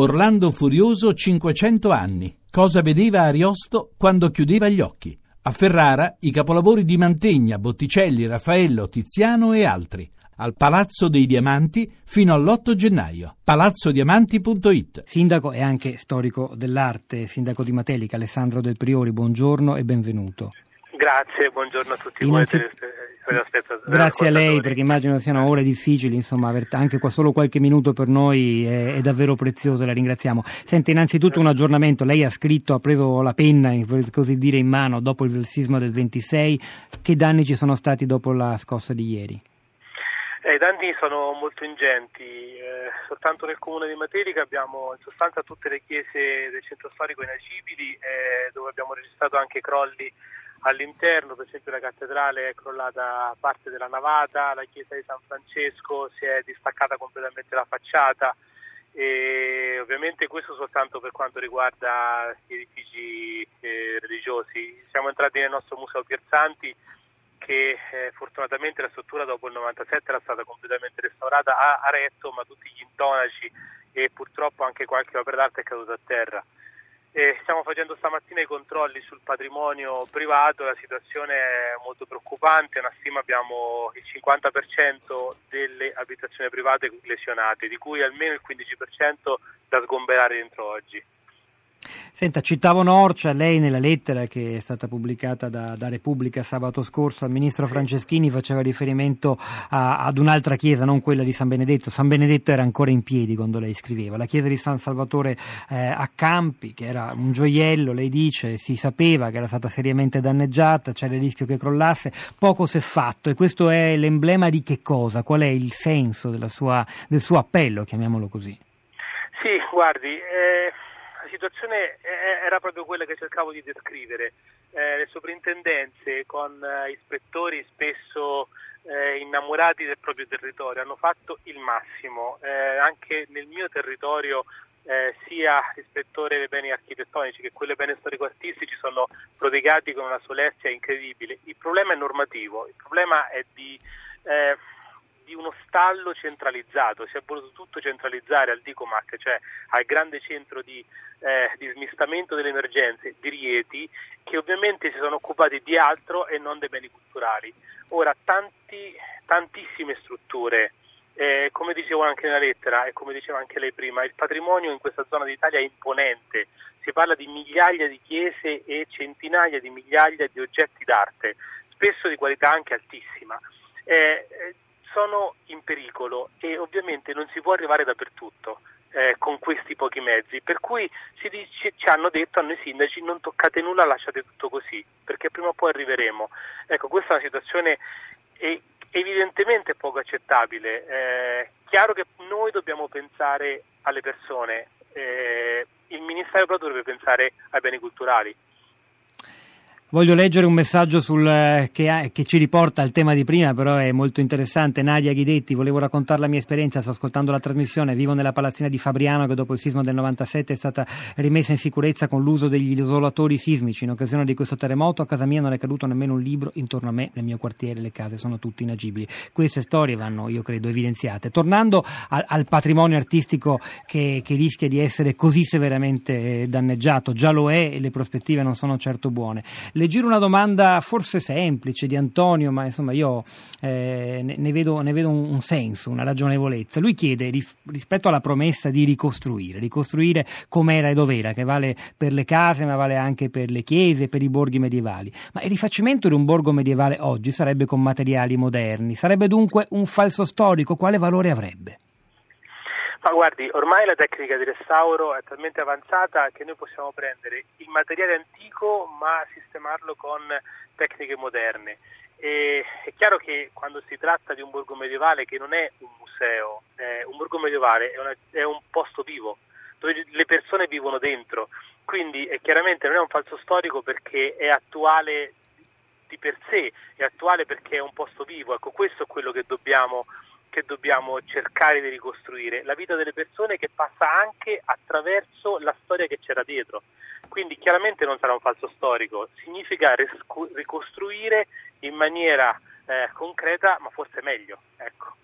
Orlando Furioso 500 anni. Cosa vedeva Ariosto quando chiudeva gli occhi? A Ferrara i capolavori di Mantegna, Botticelli, Raffaello, Tiziano e altri. Al Palazzo dei Diamanti fino all'8 gennaio. palazzodiamanti.it Sindaco e anche storico dell'arte, sindaco di Matelica, Alessandro Del Priori, buongiorno e benvenuto. Grazie, buongiorno a tutti Innanzi... voi. Grazie a lei perché immagino siano ore difficili, insomma, anche qua solo qualche minuto per noi è, è, davvero prezioso, la ringraziamo. Sente, innanzitutto un aggiornamento, lei ha scritto, ha preso la penna, per così dire, in mano dopo il sisma del 26, che danni ci sono stati dopo la scossa di ieri? Eh, I danni sono molto ingenti, eh, soltanto nel comune di Materica abbiamo in sostanza tutte le chiese del centro storico inagibili eh, dove abbiamo registrato anche crolli all'interno, per esempio la cattedrale è crollata parte della navata, la chiesa di San Francesco si è distaccata completamente la facciata e ovviamente questo soltanto per quanto riguarda gli edifici eh, religiosi. Siamo entrati nel nostro museo Pierzanti che eh, fortunatamente la struttura dopo il 97 era stata completamente restaurata a, retto ma tutti gli intonaci e purtroppo anche qualche opera d'arte è caduta a terra. Eh, stiamo facendo stamattina i controlli sul patrimonio privato, la situazione è molto preoccupante, una stima abbiamo il 50% delle abitazioni private lesionate, di cui almeno il 15% da sgomberare entro oggi. Senta, citavo Norcia, lei nella lettera che è stata pubblicata da, da Repubblica sabato scorso al ministro Franceschini faceva riferimento a, ad un'altra chiesa, non quella di San Benedetto. San Benedetto era ancora in piedi quando lei scriveva. La chiesa di San Salvatore eh, a Campi, che era un gioiello, lei dice, si sapeva che era stata seriamente danneggiata, c'era il rischio che crollasse, poco si è fatto e questo è l'emblema di che cosa? Qual è il senso sua, del suo appello, chiamiamolo così? Sì, guardi... Eh la situazione era proprio quella che cercavo di descrivere. Eh, le soprintendenze con eh, ispettori spesso eh, innamorati del proprio territorio hanno fatto il massimo. Eh, anche nel mio territorio eh, sia ispettore dei beni architettonici che quelli dei beni storico-artistici sono prodigati con una solerzia incredibile. Il problema è normativo, il problema è di eh, di uno stallo centralizzato, si è voluto tutto centralizzare al Dicomac, cioè al grande centro di, eh, di smistamento delle emergenze di Rieti, che ovviamente si sono occupati di altro e non dei beni culturali. Ora, tanti, tantissime strutture, eh, come dicevo anche nella lettera e come diceva anche lei prima, il patrimonio in questa zona d'Italia è imponente, si parla di migliaia di chiese e centinaia di migliaia di oggetti d'arte, spesso di qualità anche altissima. Eh, eh sono in pericolo e ovviamente non si può arrivare dappertutto. Eh, con questi pochi mezzi, per cui ci, dice, ci, hanno detto a noi sindaci non toccate nulla, lasciate tutto così, perché prima o poi arriveremo. Ecco, questa è una situazione evidentemente poco accettabile. Eh, chiaro che noi dobbiamo pensare alle persone, eh, il Ministero però dovrebbe pensare ai beni culturali. Voglio leggere un messaggio sul, eh, che, che, ci riporta al tema di prima, però è molto interessante. Nadia Ghidetti, volevo raccontare la mia esperienza, sto ascoltando la trasmissione, vivo nella palazzina di Fabriano che dopo il sisma del 97 è stata rimessa in sicurezza con l'uso degli isolatori sismici. In occasione di questo terremoto a casa mia non è caduto nemmeno un libro, intorno a me, nel mio quartiere, le case sono tutte inagibili. Queste storie vanno, io credo, evidenziate. Tornando al, al patrimonio artistico che, che, rischia di essere così severamente danneggiato, già lo è e le prospettive non sono certo buone. Le giro una domanda forse semplice di Antonio, ma insomma io eh, ne, vedo, ne, vedo, un, senso, una ragionevolezza. Lui chiede rispetto alla promessa di ricostruire, ricostruire com'era e dov'era, che vale per le case ma vale anche per le chiese, per i borghi medievali. Ma il rifacimento di un borgo medievale oggi sarebbe con materiali moderni, sarebbe dunque un falso storico, quale valore avrebbe? Ma guardi, ormai la tecnica di restauro è talmente avanzata che noi possiamo prendere il materiale antico ma sistemarlo con tecniche moderne. E è chiaro che quando si tratta di un borgo medievale che non è un museo, eh, un borgo medievale è, una, è un posto vivo, dove le persone vivono dentro, quindi è chiaramente non è un falso storico perché è attuale di per sé, è attuale perché è un posto vivo, ecco questo è quello che dobbiamo dobbiamo cercare di ricostruire, la vita delle persone che passa anche attraverso la storia che c'era dietro. Quindi chiaramente non sarà un falso storico, significa ricostruire in maniera eh, concreta, ma forse meglio. Ecco.